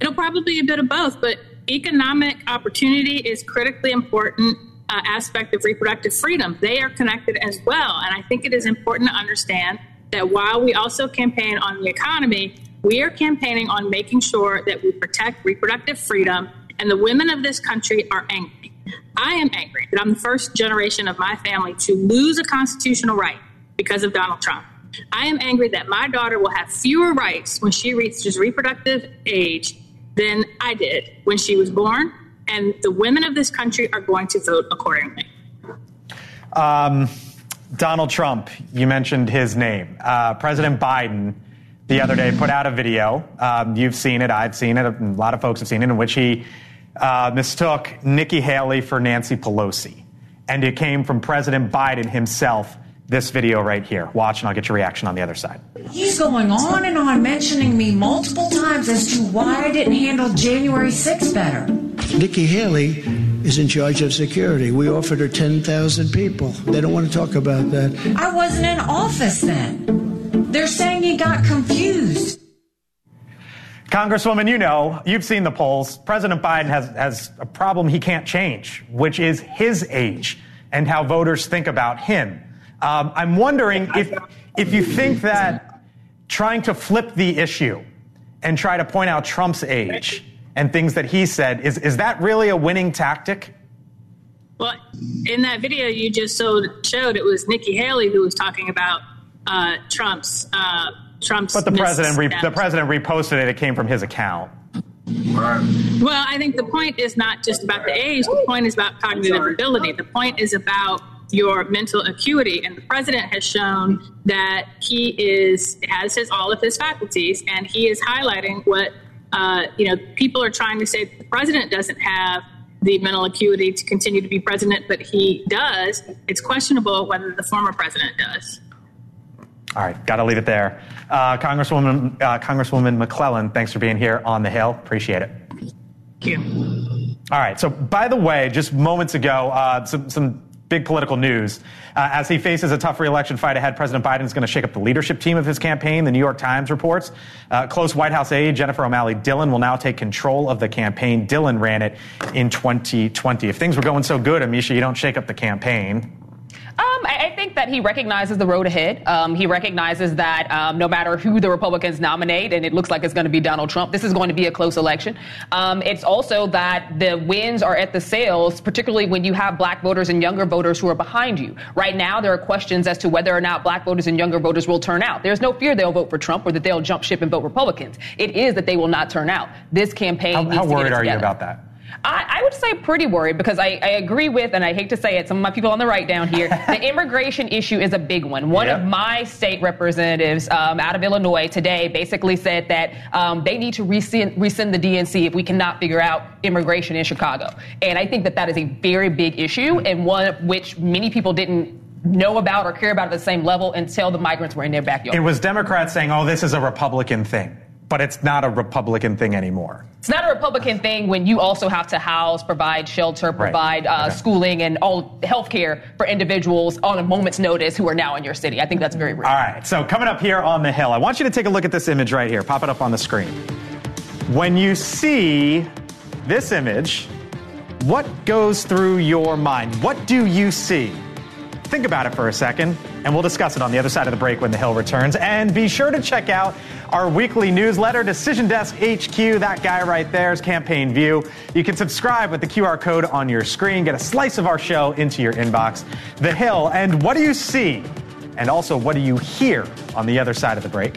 Speaker 23: It'll probably be a bit of both, but economic opportunity is critically important uh, aspect of reproductive freedom. They are connected as well. And I think it is important to understand that while we also campaign on the economy, we are campaigning on making sure that we protect reproductive freedom. And the women of this country are angry. I am angry that I'm the first generation of my family to lose a constitutional right because of Donald Trump. I am angry that my daughter will have fewer rights when she reaches reproductive age than I did when she was born and the women of this country are going to vote accordingly.
Speaker 2: Um, Donald Trump, you mentioned his name. Uh, President Biden the other day put out a video. Um, you've seen it, I've seen it, a lot of folks have seen it, in which he uh, mistook Nikki Haley for Nancy Pelosi. And it came from President Biden himself this video right here. Watch, and I'll get your reaction on the other side.
Speaker 24: He's going on and on mentioning me multiple times as to why I didn't handle January 6th better.
Speaker 25: Nikki Haley is in charge of security. We offered her 10,000 people. They don't want to talk about that.
Speaker 24: I wasn't in office then. They're saying he got confused.
Speaker 2: Congresswoman, you know, you've seen the polls. President Biden has, has a problem he can't change, which is his age and how voters think about him. Um, I'm wondering if, if you think that trying to flip the issue and try to point out Trump's age and things that he said, is, is that really a winning tactic?
Speaker 23: Well, in that video you just showed, it was Nikki Haley who was talking about uh, Trump's uh, Trump's.
Speaker 2: But the president re- the president reposted it. It came from his account.
Speaker 23: Well, I think the point is not just about the age. The point is about cognitive ability. The point is about your mental acuity. And the president has shown that he is has his all of his faculties, and he is highlighting what uh, you know people are trying to say. The president doesn't have the mental acuity to continue to be president, but he does. It's questionable whether the former president does.
Speaker 2: All right, got to leave it there. Uh, Congresswoman uh, Congresswoman McClellan, thanks for being here on the Hill. Appreciate it.
Speaker 23: Thank you.
Speaker 2: All right. So, by the way, just moments ago, uh, some, some big political news. Uh, as he faces a tough reelection fight ahead, President Biden is going to shake up the leadership team of his campaign. The New York Times reports uh, close White House aide Jennifer O'Malley Dillon will now take control of the campaign. Dillon ran it in 2020. If things were going so good, Amisha, you don't shake up the campaign.
Speaker 3: Um, I, I, think that he recognizes the road ahead. Um, he recognizes that um, no matter who the Republicans nominate, and it looks like it's going to be Donald Trump, this is going to be a close election. Um, it's also that the wins are at the sales, particularly when you have black voters and younger voters who are behind you. Right now, there are questions as to whether or not black voters and younger voters will turn out. There's no fear they'll vote for Trump or that they'll jump ship and vote Republicans. It is that they will not turn out. This campaign.
Speaker 2: How, how worried
Speaker 3: are
Speaker 2: you about that?
Speaker 3: I, I, would say pretty worried because I, I, agree with, and I hate to say it, some of my people on the right down here, the immigration issue is a big one. One yep. of my state representatives um, out of Illinois today basically said that um, they need to rescind, rescind the DNC if we cannot figure out immigration in Chicago. And I think that that is a very big issue and one which many people didn't know about or care about at the same level until the migrants were in their backyard.
Speaker 2: It was Democrats saying, oh, this is a Republican thing but it's not a Republican thing anymore.
Speaker 3: It's not a Republican thing when you also have to house, provide shelter, provide right. uh, okay. schooling, and all health care for individuals on a moment's notice who are now in your city. I think that's very real.
Speaker 2: All right. So, coming up here on the Hill, I want you to take a look at this image right here. Pop it up on the screen. When you see this image, what goes through your mind? What do you see? Think about it for a second, and we'll discuss it on the other side of the break when the Hill returns. And be sure to check out our weekly newsletter, Decision Desk HQ. That guy right there is Campaign View. You can subscribe with the QR code on your screen, get a slice of our show into your inbox. The Hill, and what do you see? And also, what do you hear on the other side of the break?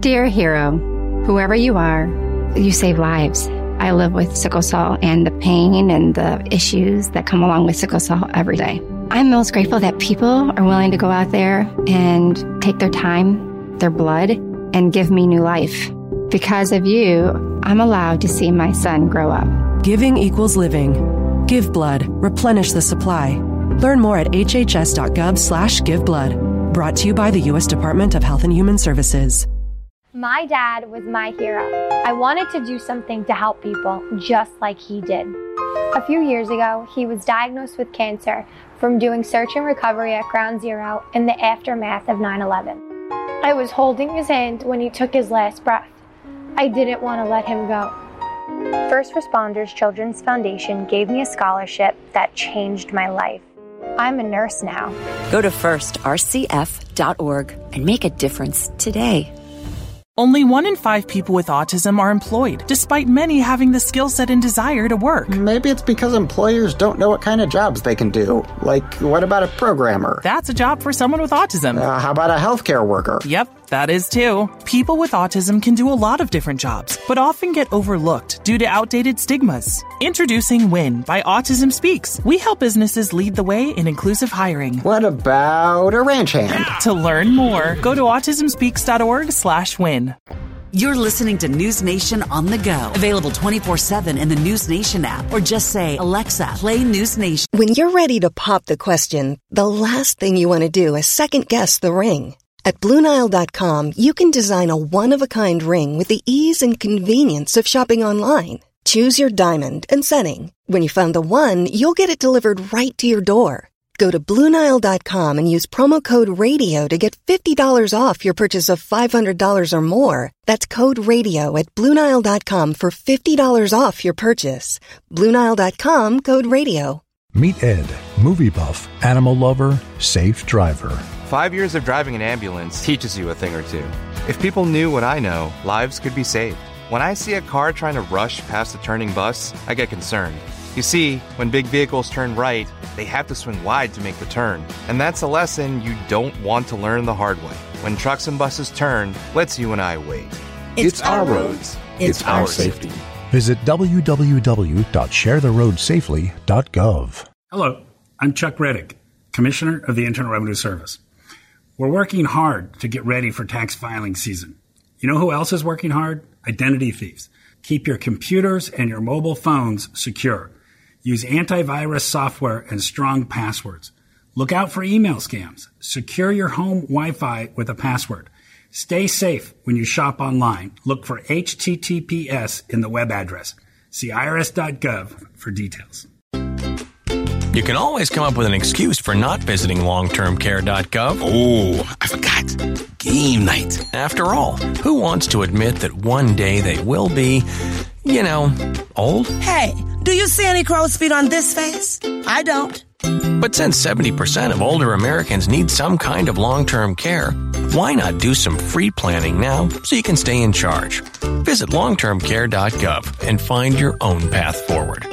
Speaker 26: Dear hero, whoever you are, you save lives. I live with sickle cell and the pain and the issues that come along with sickle cell every day. I'm most grateful that people are willing to go out there and take their time, their blood, and give me new life. Because of you, I'm allowed to see my son grow up.
Speaker 1: Giving equals living. Give blood. Replenish the supply. Learn more at hhs.gov slash give blood. Brought to you by the U.S. Department of Health and Human Services.
Speaker 27: My dad was my hero. I wanted to do something to help people just like he did. A few years ago, he was diagnosed with cancer from doing search and recovery at Ground Zero in the aftermath of 9 11. I was holding his hand when he took his last breath. I didn't want to let him go. First Responders Children's Foundation gave me a scholarship that changed my life. I'm a nurse now.
Speaker 28: Go to firstrcf.org and make a difference today.
Speaker 29: Only one in five people with autism are employed, despite many having the skill set and desire to work.
Speaker 30: Maybe it's because employers don't know what kind of jobs they can do. Like, what about a programmer?
Speaker 29: That's a job for someone with autism.
Speaker 30: Uh, how about a healthcare worker?
Speaker 29: Yep, that is too. People with autism can do a lot of different jobs, but often get overlooked due to outdated stigmas. Introducing WIN by Autism Speaks. We help businesses lead the way in inclusive hiring.
Speaker 30: What about a ranch hand?
Speaker 29: To learn more, go to autismspeaks.org slash win.
Speaker 31: You're listening to News Nation on the go. Available 24 7 in the News Nation app or just say, Alexa, play News Nation.
Speaker 32: When you're ready to pop the question, the last thing you want to do is second guess the ring. At Bluenile.com, you can design a one of a kind ring with the ease and convenience of shopping online. Choose your diamond and setting. When you find the one, you'll get it delivered right to your door. Go to Bluenile.com and use promo code RADIO to get $50 off your purchase of $500 or more. That's code RADIO at Bluenile.com for $50 off your purchase. Bluenile.com code RADIO.
Speaker 33: Meet Ed, movie buff, animal lover, safe driver.
Speaker 34: Five years of driving an ambulance teaches you a thing or two. If people knew what I know, lives could be saved. When I see a car trying to rush past a turning bus, I get concerned. You see, when big vehicles turn right, they have to swing wide to make the turn. And that's a lesson you don't want to learn the hard way. When trucks and buses turn, let's you and I wait.
Speaker 33: It's, it's our roads.
Speaker 34: It's, it's our safety. safety.
Speaker 33: Visit www.sharetheroadsafely.gov.
Speaker 35: Hello, I'm Chuck Rettig, Commissioner of the Internal Revenue Service. We're working hard to get ready for tax filing season. You know who else is working hard? Identity thieves. Keep your computers and your mobile phones secure. Use antivirus software and strong passwords. Look out for email scams. Secure your home Wi-Fi with a password. Stay safe when you shop online. Look for HTTPS in the web address. See irs.gov for details.
Speaker 36: You can always come up with an excuse for not visiting longtermcare.gov.
Speaker 37: Oh, I forgot. Game night.
Speaker 36: After all, who wants to admit that one day they will be, you know, old?
Speaker 38: Hey, do you see any crow's feet on this face? I don't.
Speaker 36: But since 70% of older Americans need some kind of long term care, why not do some free planning now so you can stay in charge? Visit longtermcare.gov and find your own path forward.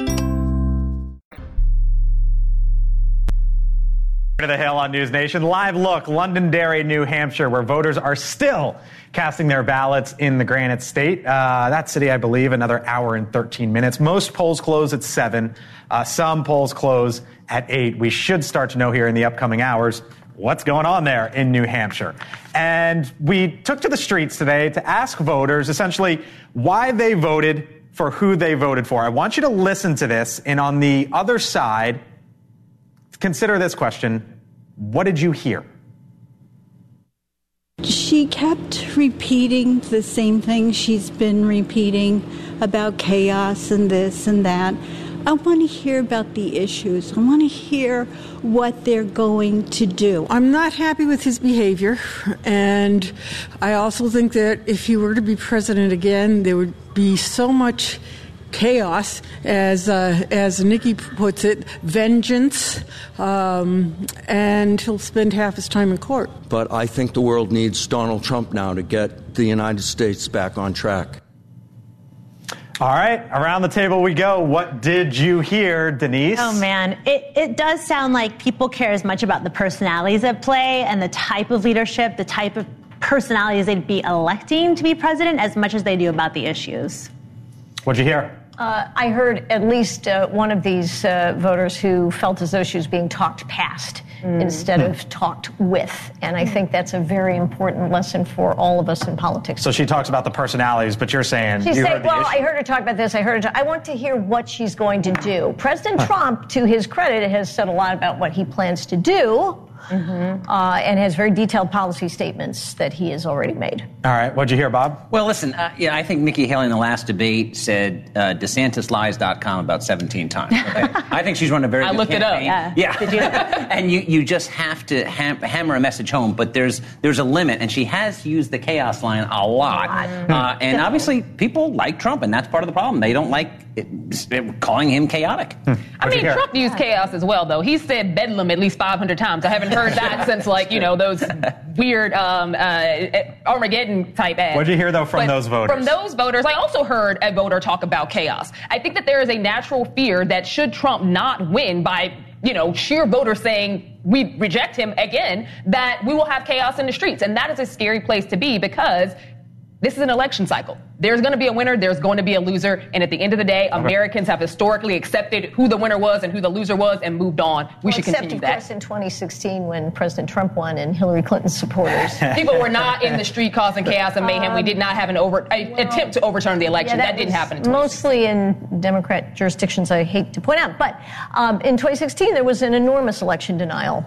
Speaker 2: To the Hill on News Nation. Live look, Londonderry, New Hampshire, where voters are still casting their ballots in the Granite State. Uh, that city, I believe, another hour and 13 minutes. Most polls close at 7. Uh, some polls close at 8. We should start to know here in the upcoming hours what's going on there in New Hampshire. And we took to the streets today to ask voters essentially why they voted for who they voted for. I want you to listen to this, and on the other side, consider this question What did you hear?
Speaker 39: She kept repeating the same thing she's been repeating about chaos and this and that. I want to hear about the issues. I want to hear what they're going to do.
Speaker 40: I'm not happy with his behavior, and I also think that if he were to be president again, there would be so much chaos, as uh, as Nikki puts it, vengeance, um, and he'll spend half his time in court.
Speaker 41: But I think the world needs Donald Trump now to get the United States back on track.
Speaker 2: All right, around the table we go. What did you hear, Denise?
Speaker 7: Oh man, it, it does sound like people care as much about the personalities at play and the type of leadership, the type of personalities they'd be electing to be president as much as they do about the issues.
Speaker 2: What'd you hear?
Speaker 8: Uh, I heard at least uh, one of these uh, voters who felt as though she was being talked past mm. instead of hmm. talked with. And I think that's a very important lesson for all of us in politics.
Speaker 2: So she talks about the personalities, but you're saying
Speaker 8: she
Speaker 2: you
Speaker 8: said, "Well, I heard her talk about this. I heard her. Talk, I want to hear what she's going to do." President Trump, to his credit, has said a lot about what he plans to do mm-hmm. uh, and has very detailed policy statements that he has already made.
Speaker 2: All right. What'd you hear, Bob?
Speaker 6: Well, listen, uh, yeah, I think Nikki Haley in the last debate said uh, DeSantisLies.com about 17 times. Okay? I think she's run a very
Speaker 3: I looked
Speaker 6: campaign.
Speaker 3: it up.
Speaker 6: Yeah. yeah. and you, you just have to ham- hammer a message home, but there's, there's a limit, and she has used the chaos line a lot. Uh, and obviously, people like Trump, and that's part of the problem. They don't like it, calling him chaotic.
Speaker 3: Hmm. I mean, Trump used chaos as well, though. He said bedlam at least 500 times. I haven't heard that since, like, you know, those weird um, uh, Armageddon type ads.
Speaker 2: What'd you hear, though, from
Speaker 3: but
Speaker 2: those voters?
Speaker 3: From those voters, I also heard a voter talk about chaos. I think that there is a natural fear that should Trump not win by you know, sheer voters saying we reject him again, that we will have chaos in the streets. And that is a scary place to be because this is an election cycle. There's going to be a winner, there's going to be a loser, and at the end of the day, Americans have historically accepted who the winner was and who the loser was and moved on. We
Speaker 8: well,
Speaker 3: should continue
Speaker 8: except,
Speaker 3: that.
Speaker 8: Of course, in 2016, when President Trump won and Hillary Clinton's supporters,
Speaker 3: people were not in the street causing chaos and mayhem. Um, we did not have an over a, well, attempt to overturn the election.
Speaker 8: Yeah,
Speaker 3: that, that didn't happen. In
Speaker 8: mostly in Democrat jurisdictions. I hate to point out, but um, in 2016, there was an enormous election denial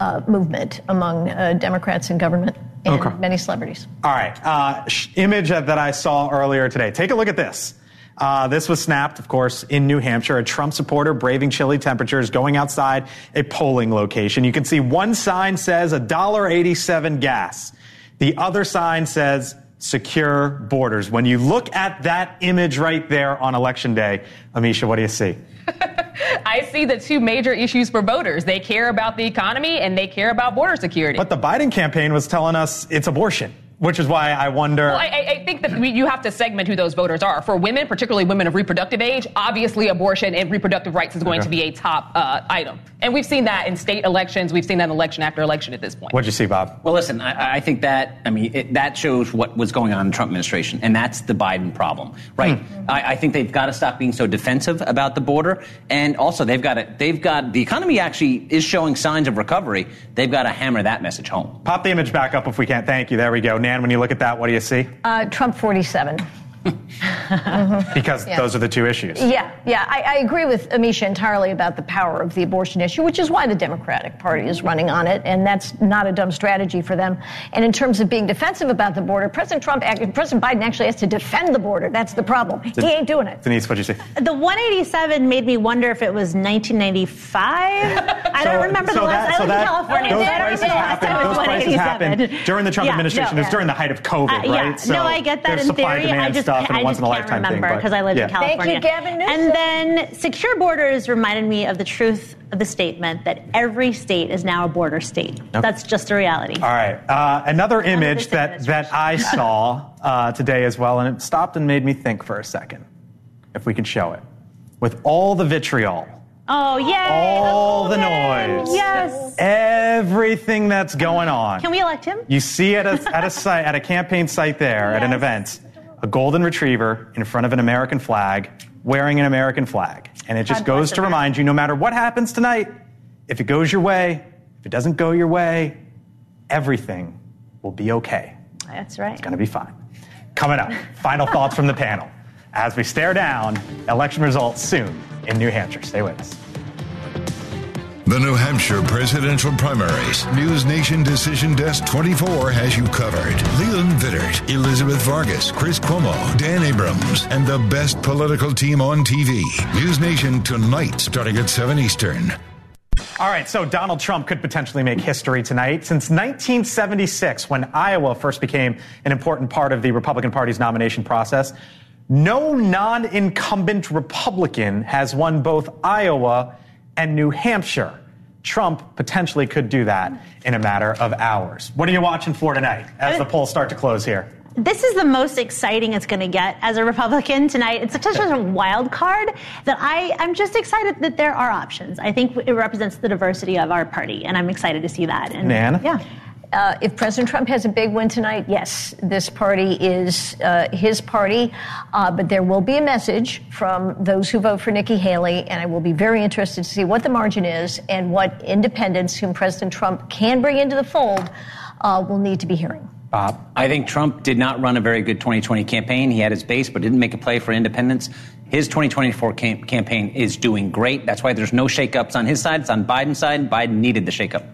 Speaker 8: uh, movement among uh, Democrats in government and okay. many celebrities.
Speaker 2: All right. Uh, sh- image that I saw earlier today. Take a look at this. Uh, this was snapped, of course, in New Hampshire. A Trump supporter braving chilly temperatures going outside a polling location. You can see one sign says $1.87 gas. The other sign says secure borders. When you look at that image right there on election day, Amisha, what do you see?
Speaker 3: I see the two major issues for voters. They care about the economy and they care about border security.
Speaker 2: But the Biden campaign was telling us it's abortion. Which is why I wonder.
Speaker 3: Well, I, I think that we, you have to segment who those voters are. For women, particularly women of reproductive age, obviously abortion and reproductive rights is going okay. to be a top uh, item. And we've seen that in state elections. We've seen that election after election at this point.
Speaker 2: What'd you see, Bob?
Speaker 6: Well, listen, I, I think that, I mean, it, that shows what was going on in the Trump administration, and that's the Biden problem, right? Hmm. I, I, think they've got to stop being so defensive about the border, and also they've got to, they've got, the economy actually is showing signs of recovery. They've got to hammer that message home.
Speaker 2: Pop the image back up if we can't. Thank you. There we go. When you look at that, what do you see?
Speaker 8: Uh, Trump 47.
Speaker 2: because yeah. those are the two issues.
Speaker 8: Yeah, yeah. I, I, agree with Amisha entirely about the power of the abortion issue, which is why the Democratic Party is running on it, and that's not a dumb strategy for them. And in terms of being defensive about the border, President Trump, President Biden actually has to defend the border. That's the problem. Did, he ain't doing it.
Speaker 2: Denise, what'd you say?
Speaker 7: The 187 made me wonder if it was 1995. I don't remember so the last. That, I so that, in California.
Speaker 2: Those prices happened. Those prices happened during the Trump yeah, administration. No, it was during the height of COVID, uh, yeah. right?
Speaker 7: So no, I get that in theory. I just, stuff and I once in a lifetime remember because I lived yeah. in California.
Speaker 8: Thank you, Gavin Newsom.
Speaker 7: And then secure borders reminded me of the truth of the statement that every state is now a border state. That's just a reality.
Speaker 2: All right. Uh, another image that, that I saw uh, today as well, and it stopped and made me think for a second, if we could show it. With all the vitriol.
Speaker 7: Oh, yeah.
Speaker 2: All the noise.
Speaker 7: Yes.
Speaker 2: Everything that's going on.
Speaker 7: Can we elect him?
Speaker 2: You see at a, at a site, at a campaign site there, yes. at an event a golden retriever in front of an American flag, wearing an American flag. And it just goes to remind you no matter what happens tonight, if it goes your way, if it doesn't go your way, everything will be okay.
Speaker 7: That's right.
Speaker 2: It's going to be fine. Coming up, final thoughts from the panel as we stare down election results soon in New Hampshire. Stay with us.
Speaker 41: The New Hampshire presidential primaries. News Nation Decision Desk 24 has you covered. Leland Vittert, Elizabeth Vargas, Chris Cuomo, Dan Abrams, and the best political team on TV. News Nation tonight, starting at 7 Eastern.
Speaker 2: All right, so Donald Trump could potentially make history tonight. Since 1976, when Iowa first became an important part of the Republican Party's nomination process, no non incumbent Republican has won both Iowa and New Hampshire. Trump potentially could do that in a matter of hours. What are you watching for tonight as the polls start to close here?
Speaker 7: This is the most exciting it's going to get as a Republican tonight. It's such a wild card that I, I'm just excited that there are options. I think it represents the diversity of our party, and I'm excited to see that. And
Speaker 2: Nan?
Speaker 7: yeah.
Speaker 8: Uh, if President Trump has a big win tonight, yes, this party is uh, his party. Uh, but there will be a message from those who vote for Nikki Haley, and I will be very interested to see what the margin is and what independents whom President Trump can bring into the fold uh, will need to be hearing.
Speaker 2: Bob?
Speaker 6: I think Trump did not run a very good 2020 campaign. He had his base, but didn't make a play for independents. His 2024 cam- campaign is doing great. That's why there's no shakeups on his side. It's on Biden's side. Biden needed the shakeup.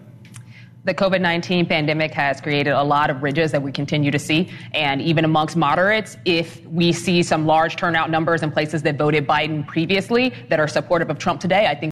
Speaker 3: The COVID 19 pandemic has created a lot of ridges that we continue to see. And even amongst moderates, if we see some large turnout numbers in places that voted Biden previously that are supportive of Trump today, I think